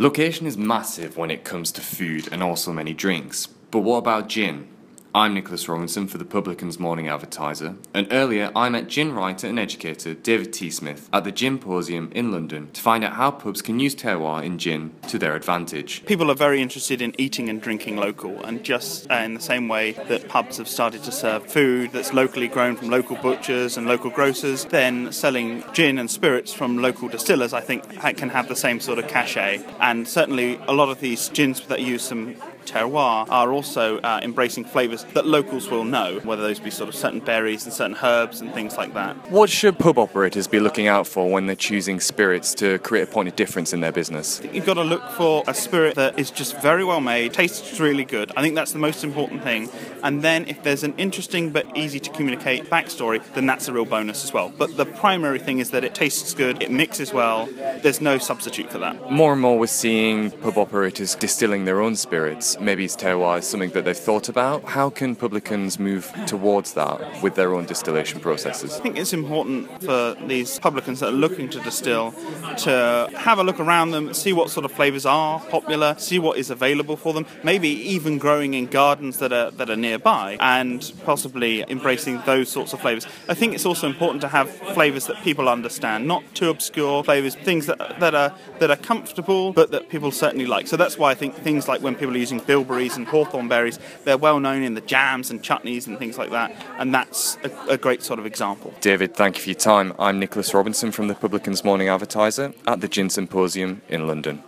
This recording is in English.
Location is massive when it comes to food and also many drinks. But what about gin? I'm Nicholas Robinson for the Publican's Morning Advertiser, and earlier I met gin writer and educator David T. Smith at the Ginposium in London to find out how pubs can use terroir in gin to their advantage. People are very interested in eating and drinking local, and just uh, in the same way that pubs have started to serve food that's locally grown from local butchers and local grocers, then selling gin and spirits from local distillers, I think, can have the same sort of cachet. And certainly, a lot of these gins that use some terroir are also uh, embracing flavours that locals will know, whether those be sort of certain berries and certain herbs and things like that. What should pub operators be looking out for when they're choosing spirits to create a point of difference in their business? You've got to look for a spirit that is just very well made, tastes really good. I think that's the most important thing. And then if there's an interesting but easy to communicate backstory, then that's a real bonus as well. But the primary thing is that it tastes good, it mixes well, there's no substitute for that. More and more we're seeing pub operators distilling their own spirits maybe it's terroir is something that they've thought about. How can publicans move towards that with their own distillation processes? I think it's important for these publicans that are looking to distill to have a look around them, see what sort of flavours are popular, see what is available for them, maybe even growing in gardens that are that are nearby, and possibly embracing those sorts of flavours. I think it's also important to have flavours that people understand, not too obscure flavours, things that that are that are comfortable but that people certainly like. So that's why I think things like when people are using bilberries and hawthorn berries, they're well known in the jams and chutneys and things like that, and that's a, a great sort of example. David, thank you for your time. I'm Nicholas Robinson from the Publican's Morning Advertiser at the Gin Symposium in London.